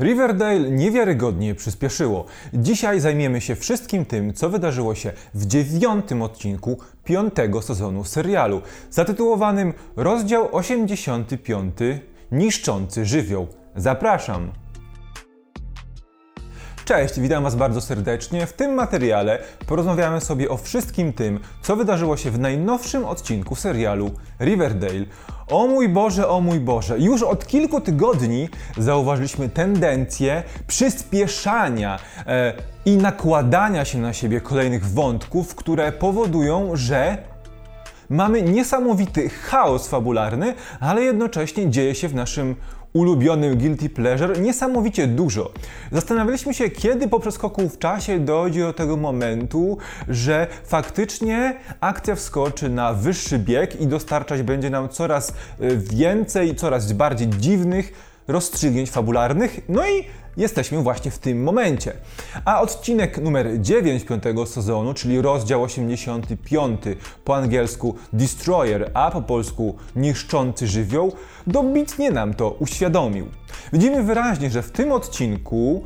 Riverdale niewiarygodnie przyspieszyło. Dzisiaj zajmiemy się wszystkim tym, co wydarzyło się w dziewiątym odcinku piątego sezonu serialu, zatytułowanym Rozdział 85 Niszczący żywioł. Zapraszam! Cześć, witam Was bardzo serdecznie. W tym materiale porozmawiamy sobie o wszystkim tym, co wydarzyło się w najnowszym odcinku serialu Riverdale. O mój Boże, o mój Boże, już od kilku tygodni zauważyliśmy tendencję przyspieszania e, i nakładania się na siebie kolejnych wątków, które powodują, że mamy niesamowity chaos fabularny, ale jednocześnie dzieje się w naszym ulubionym guilty pleasure niesamowicie dużo. Zastanawialiśmy się, kiedy po przeskoku w czasie dojdzie do tego momentu, że faktycznie akcja wskoczy na wyższy bieg i dostarczać będzie nam coraz e, więcej, coraz bardziej dziwnych rozstrzygnięć fabularnych. No i jesteśmy właśnie w tym momencie. A odcinek numer 9 piątego sezonu, czyli rozdział 85, po angielsku Destroyer, a po polsku Niszczący żywioł, dobitnie nam to uświadomił. Widzimy wyraźnie, że w tym odcinku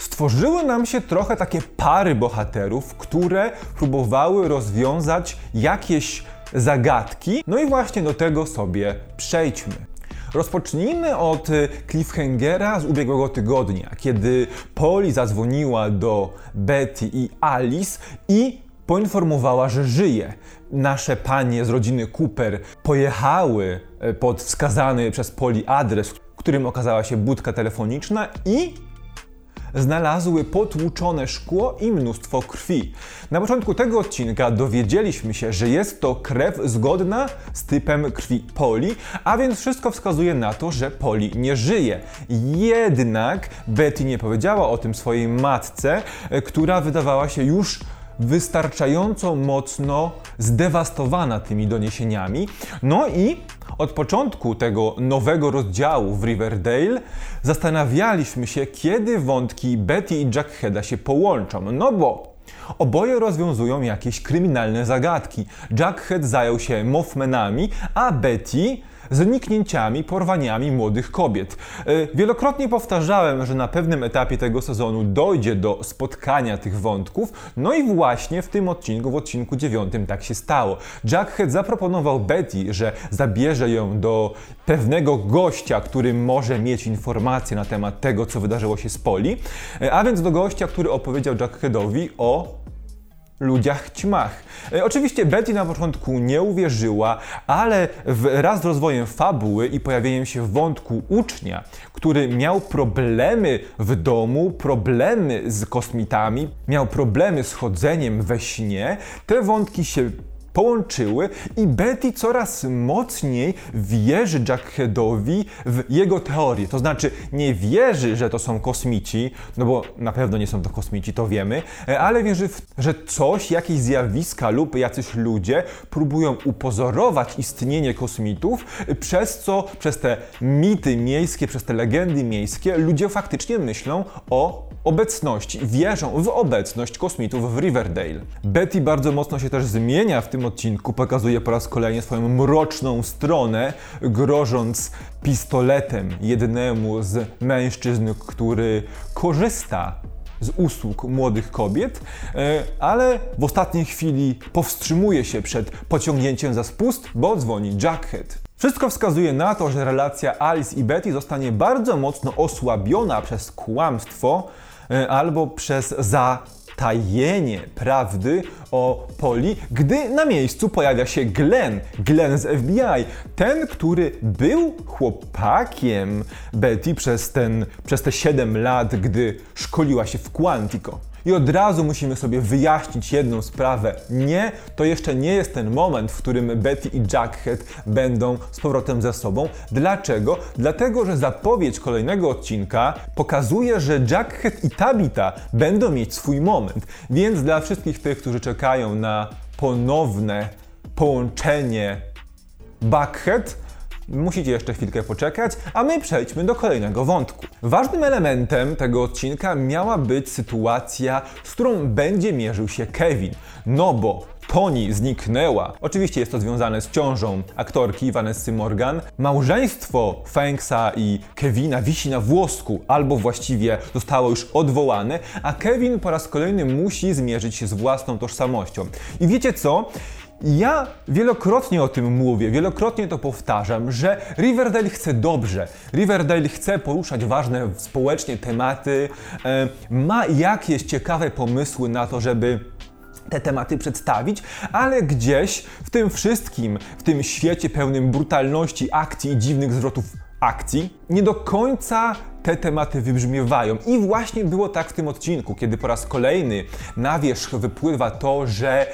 stworzyły nam się trochę takie pary bohaterów, które próbowały rozwiązać jakieś zagadki. No i właśnie do tego sobie przejdźmy. Rozpocznijmy od y, cliffhangera z ubiegłego tygodnia, kiedy Polly zadzwoniła do Betty i Alice i poinformowała, że żyje. Nasze panie z rodziny Cooper pojechały y, pod wskazany przez Poli adres, którym okazała się budka telefoniczna i znalazły potłuczone szkło i mnóstwo krwi. Na początku tego odcinka dowiedzieliśmy się, że jest to krew zgodna z typem krwi Poli, a więc wszystko wskazuje na to, że Poli nie żyje. Jednak Betty nie powiedziała o tym swojej matce, która wydawała się już wystarczająco mocno zdewastowana tymi doniesieniami. No i od początku tego nowego rozdziału w Riverdale zastanawialiśmy się, kiedy wątki Betty i Jackheada się połączą. No bo Oboje rozwiązują jakieś kryminalne zagadki. Jackhead zajął się Mothmanami, a Betty zniknięciami, porwaniami młodych kobiet. E, wielokrotnie powtarzałem, że na pewnym etapie tego sezonu dojdzie do spotkania tych wątków, no i właśnie w tym odcinku, w odcinku dziewiątym tak się stało. Jackhead zaproponował Betty, że zabierze ją do pewnego gościa, który może mieć informacje na temat tego, co wydarzyło się z Poli, e, a więc do gościa, który opowiedział Jackheadowi o ludziach ćmach. E, oczywiście Betty na początku nie uwierzyła, ale wraz z rozwojem fabuły i pojawieniem się wątku ucznia, który miał problemy w domu, problemy z kosmitami, miał problemy z chodzeniem we śnie, te wątki się połączyły i Betty coraz mocniej wierzy Jackheadowi w jego teorię. To znaczy nie wierzy, że to są kosmici, no bo na pewno nie są to kosmici, to wiemy, e, ale wierzy, w, że coś, jakieś zjawiska lub jacyś ludzie próbują upozorować istnienie kosmitów, przez co przez te mity miejskie, przez te legendy miejskie ludzie faktycznie myślą o obecności, wierzą w obecność kosmitów w Riverdale. Betty bardzo mocno się też zmienia w tym odcinku, pokazuje po raz kolejny swoją mroczną stronę, grożąc pistoletem jednemu z mężczyzn, który korzysta z usług młodych kobiet, e, ale w ostatniej chwili powstrzymuje się przed pociągnięciem za spust, bo dzwoni Jackhead. Wszystko wskazuje na to, że relacja Alice i Betty zostanie bardzo mocno osłabiona przez kłamstwo, E, albo przez zatajenie prawdy o Poli, gdy na miejscu pojawia się Glenn, Glenn z FBI, ten, który był chłopakiem Betty przez, ten, przez te 7 lat, gdy szkoliła się w Quantico. I od razu musimy sobie wyjaśnić jedną sprawę. Nie, to jeszcze nie jest ten moment, w którym Betty i Jackhead będą z powrotem ze sobą. Dlaczego? Dlatego, że zapowiedź kolejnego odcinka pokazuje, że Jackhead i Tabitha będą mieć swój moment. Więc dla wszystkich tych, którzy czekają na ponowne połączenie Buckhead, Musicie jeszcze chwilkę poczekać, a my przejdźmy do kolejnego wątku. Ważnym elementem tego odcinka miała być sytuacja, z którą będzie mierzył się Kevin. No bo Toni zniknęła. Oczywiście jest to związane z ciążą aktorki Vanessy Morgan. Małżeństwo Fengsa i Kevina wisi na włosku, albo właściwie zostało już odwołane, a Kevin po raz kolejny musi zmierzyć się z własną tożsamością. I wiecie co? Ja wielokrotnie o tym mówię, wielokrotnie to powtarzam, że Riverdale chce dobrze. Riverdale chce poruszać ważne społecznie tematy, e, ma jakieś ciekawe pomysły na to, żeby te tematy przedstawić, ale gdzieś w tym wszystkim, w tym świecie pełnym brutalności, akcji i dziwnych zwrotów akcji, nie do końca te tematy wybrzmiewają. I właśnie było tak w tym odcinku, kiedy po raz kolejny na wierzch wypływa to, że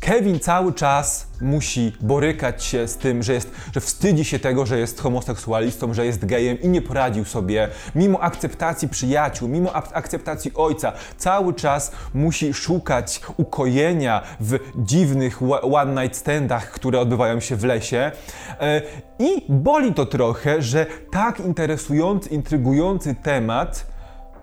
Kevin cały czas musi borykać się z tym, że, jest, że wstydzi się tego, że jest homoseksualistą, że jest gejem i nie poradził sobie. Mimo akceptacji przyjaciół, mimo akceptacji ojca, cały czas musi szukać ukojenia w dziwnych one night standach, które odbywają się w lesie. E, I boli to trochę, że tak interesujący, intrygujący temat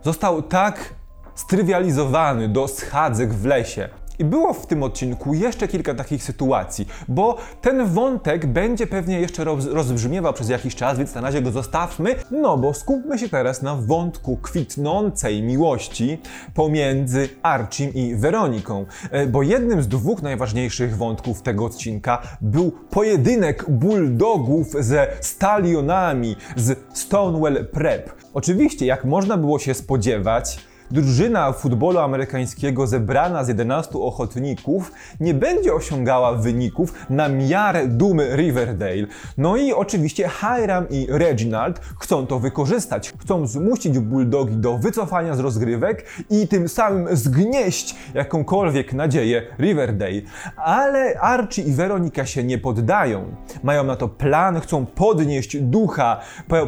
został tak strywializowany do schadzek w lesie. I było w tym odcinku jeszcze kilka takich sytuacji, bo ten wątek będzie pewnie jeszcze roz, rozbrzmiewał przez jakiś czas, więc na razie go zostawmy. No bo skupmy się teraz na wątku kwitnącej miłości pomiędzy Archim i Weroniką. E, bo jednym z dwóch najważniejszych wątków tego odcinka był pojedynek bulldogów ze stalionami z Stonewell Prep. Oczywiście, jak można było się spodziewać, drużyna futbolu amerykańskiego zebrana z 11 ochotników nie będzie osiągała wyników na miarę dumy Riverdale. No i oczywiście Hiram i Reginald chcą to wykorzystać. Chcą zmusić Bulldogi do wycofania z rozgrywek i tym samym zgnieść jakąkolwiek nadzieję Riverdale. Ale Archie i Weronika się nie poddają. Mają na to plan, chcą podnieść ducha,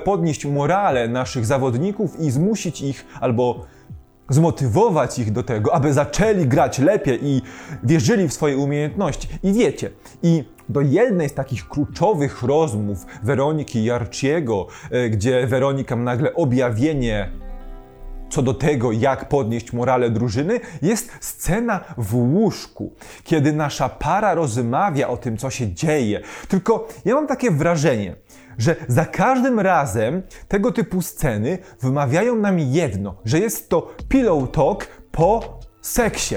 podnieść morale naszych zawodników i zmusić ich albo zmotywować ich do tego, aby zaczęli grać lepiej i wierzyli w swoje umiejętności. I wiecie, i do jednej z takich kluczowych rozmów Weroniki i Archiego, e, gdzie Weronika ma nagle objawienie co do tego, jak podnieść morale drużyny, jest scena w łóżku, kiedy nasza para rozmawia o tym, co się dzieje. Tylko ja mam takie wrażenie, że za każdym razem tego typu sceny wymawiają nam jedno, że jest to pillow talk po seksie.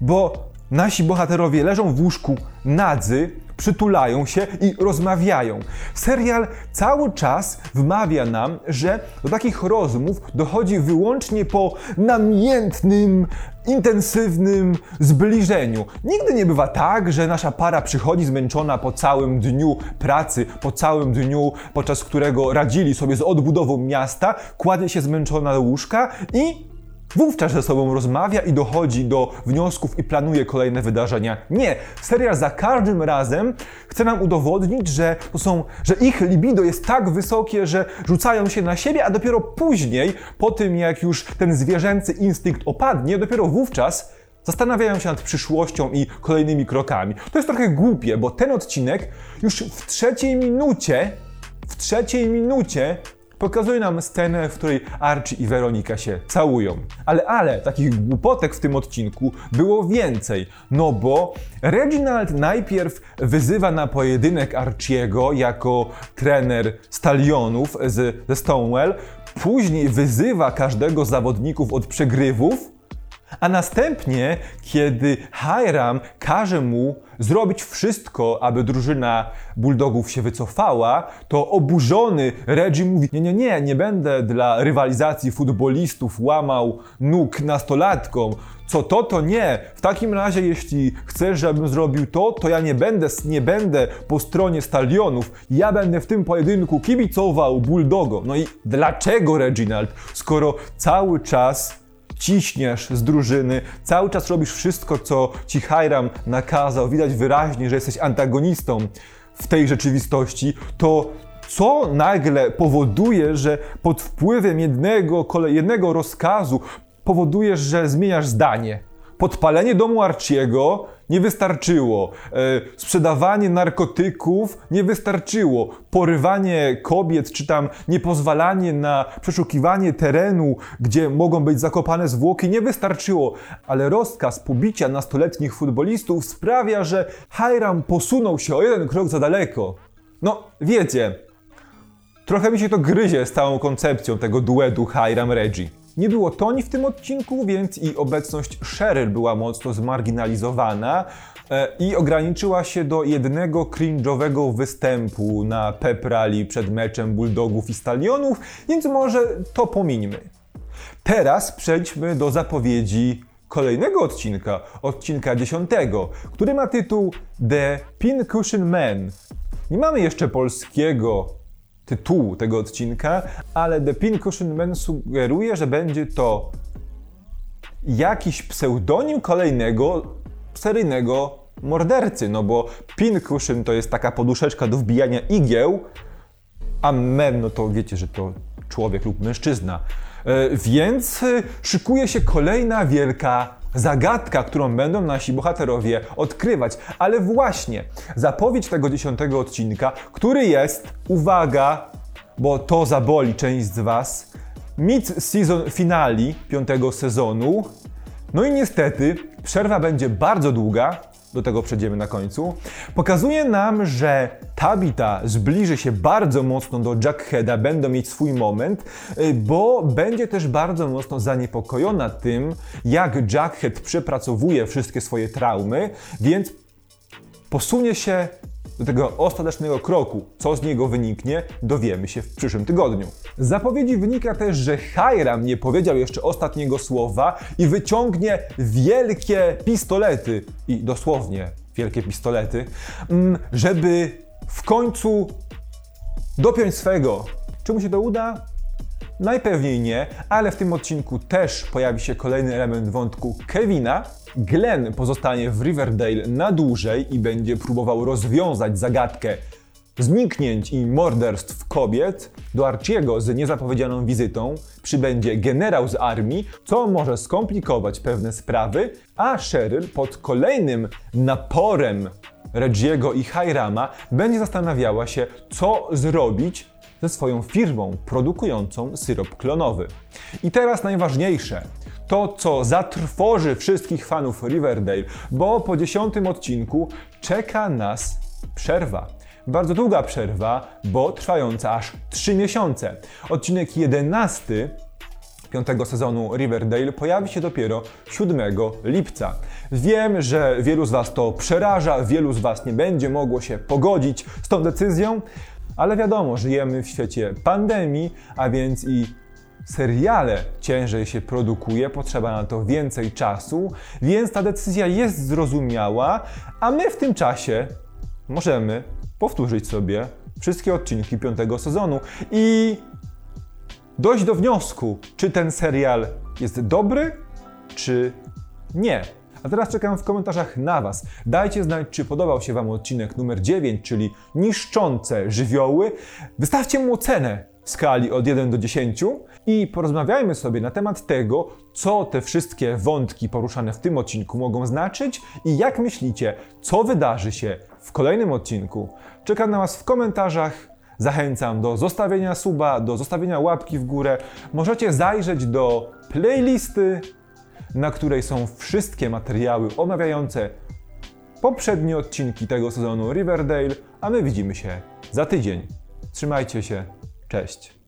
Bo nasi bohaterowie leżą w łóżku nadzy, przytulają się i rozmawiają. Serial cały czas wmawia nam, że do takich rozmów dochodzi wyłącznie po namiętnym, intensywnym zbliżeniu. Nigdy nie bywa tak, że nasza para przychodzi zmęczona po całym dniu pracy, po całym dniu, podczas którego radzili sobie z odbudową miasta, kładzie się zmęczona do łóżka i Wówczas ze sobą rozmawia i dochodzi do wniosków i planuje kolejne wydarzenia. Nie, serial za każdym razem chce nam udowodnić, że to są, że ich libido jest tak wysokie, że rzucają się na siebie, a dopiero później, po tym jak już ten zwierzęcy instynkt opadnie, dopiero wówczas zastanawiają się nad przyszłością i kolejnymi krokami. To jest trochę głupie, bo ten odcinek już w trzeciej minucie, w trzeciej minucie pokazuje nam scenę, w której Archie i Weronika się całują. Ale, ale, takich głupotek w tym odcinku było więcej, no bo Reginald najpierw wyzywa na pojedynek Archiego jako trener stalionów z, ze Stonewell, później wyzywa każdego z zawodników od przegrywów, a następnie, kiedy Hiram każe mu zrobić wszystko, aby drużyna Bulldogów się wycofała, to oburzony Reggie mówi: Nie, nie, nie, nie będę dla rywalizacji futbolistów łamał nóg nastolatkom. Co to, to nie. W takim razie, jeśli chcesz, żebym zrobił to, to ja nie będę, nie będę po stronie stalionów. Ja będę w tym pojedynku kibicował Bulldogom. No i dlaczego, Reginald, skoro cały czas ciśniesz z drużyny, cały czas robisz wszystko, co ci Hiram nakazał, widać wyraźnie, że jesteś antagonistą w tej rzeczywistości, to co nagle powoduje, że pod wpływem jednego, jednego rozkazu powodujesz, że zmieniasz zdanie? Podpalenie domu Archiego nie wystarczyło. E, sprzedawanie narkotyków nie wystarczyło. Porywanie kobiet, czy tam niepozwalanie na przeszukiwanie terenu, gdzie mogą być zakopane zwłoki, nie wystarczyło. Ale rozkaz pobicia nastoletnich futbolistów sprawia, że Hiram posunął się o jeden krok za daleko. No, wiecie, trochę mi się to gryzie z całą koncepcją tego duetu Hiram-Reggie. Nie było Toni w tym odcinku, więc i obecność Cheryl była mocno zmarginalizowana e, i ograniczyła się do jednego cringe'owego występu na pep rally przed meczem Bulldogów i Stalionów, więc może to pomińmy. Teraz przejdźmy do zapowiedzi kolejnego odcinka, odcinka dziesiątego, który ma tytuł The Pincushion Man. Nie mamy jeszcze polskiego tytułu tego odcinka, ale The Pincushion Man sugeruje, że będzie to jakiś pseudonim kolejnego seryjnego mordercy, no bo Pincushion to jest taka poduszeczka do wbijania igieł, a men, no to wiecie, że to człowiek lub mężczyzna. E, więc szykuje się kolejna wielka zagadka, którą będą nasi bohaterowie odkrywać. Ale właśnie zapowiedź tego dziesiątego odcinka, który jest, uwaga, bo to zaboli część z Was, mid-season finali piątego sezonu. No i niestety przerwa będzie bardzo długa, do tego przejdziemy na końcu, pokazuje nam, że Tabita zbliży się bardzo mocno do Jackheada, będą mieć swój moment, y, bo będzie też bardzo mocno zaniepokojona tym, jak Jackhead przepracowuje wszystkie swoje traumy, więc posunie się do tego ostatecznego kroku, co z niego wyniknie, dowiemy się w przyszłym tygodniu. Z zapowiedzi wynika też, że Hiram nie powiedział jeszcze ostatniego słowa i wyciągnie wielkie pistolety, i dosłownie wielkie pistolety, mm, żeby w końcu dopiąć swego. Czy mu się to uda? Najpewniej nie, ale w tym odcinku też pojawi się kolejny element wątku Kevina. Glenn pozostanie w Riverdale na dłużej i będzie próbował rozwiązać zagadkę zniknięć i morderstw kobiet. Do Archiego z niezapowiedzianą wizytą przybędzie generał z armii, co może skomplikować pewne sprawy, a Cheryl pod kolejnym naporem Reggiego i Hirama będzie zastanawiała się, co zrobić ze swoją firmą produkującą syrop klonowy. I teraz najważniejsze. To, co zatrwoży wszystkich fanów Riverdale, bo po dziesiątym odcinku czeka nas przerwa. Bardzo długa przerwa, bo trwająca aż 3 miesiące. Odcinek 11 piątego sezonu Riverdale pojawi się dopiero 7 lipca. Wiem, że wielu z Was to przeraża, wielu z Was nie będzie mogło się pogodzić z tą decyzją, ale wiadomo, żyjemy w świecie pandemii, a więc i seriale ciężej się produkuje, potrzeba na to więcej czasu, więc ta decyzja jest zrozumiała, a my w tym czasie możemy powtórzyć sobie wszystkie odcinki piątego sezonu i dojść do wniosku, czy ten serial jest dobry, czy nie. A teraz czekam w komentarzach na Was. Dajcie znać, czy podobał się Wam odcinek numer 9, czyli niszczące żywioły. Wystawcie mu ocenę w skali od 1 do 10 i porozmawiajmy sobie na temat tego, co te wszystkie wątki poruszane w tym odcinku mogą znaczyć i jak myślicie, co wydarzy się w kolejnym odcinku. Czekam na Was w komentarzach. Zachęcam do zostawienia suba, do zostawienia łapki w górę. Możecie zajrzeć do playlisty na której są wszystkie materiały omawiające poprzednie odcinki tego sezonu Riverdale, a my widzimy się za tydzień. Trzymajcie się, cześć.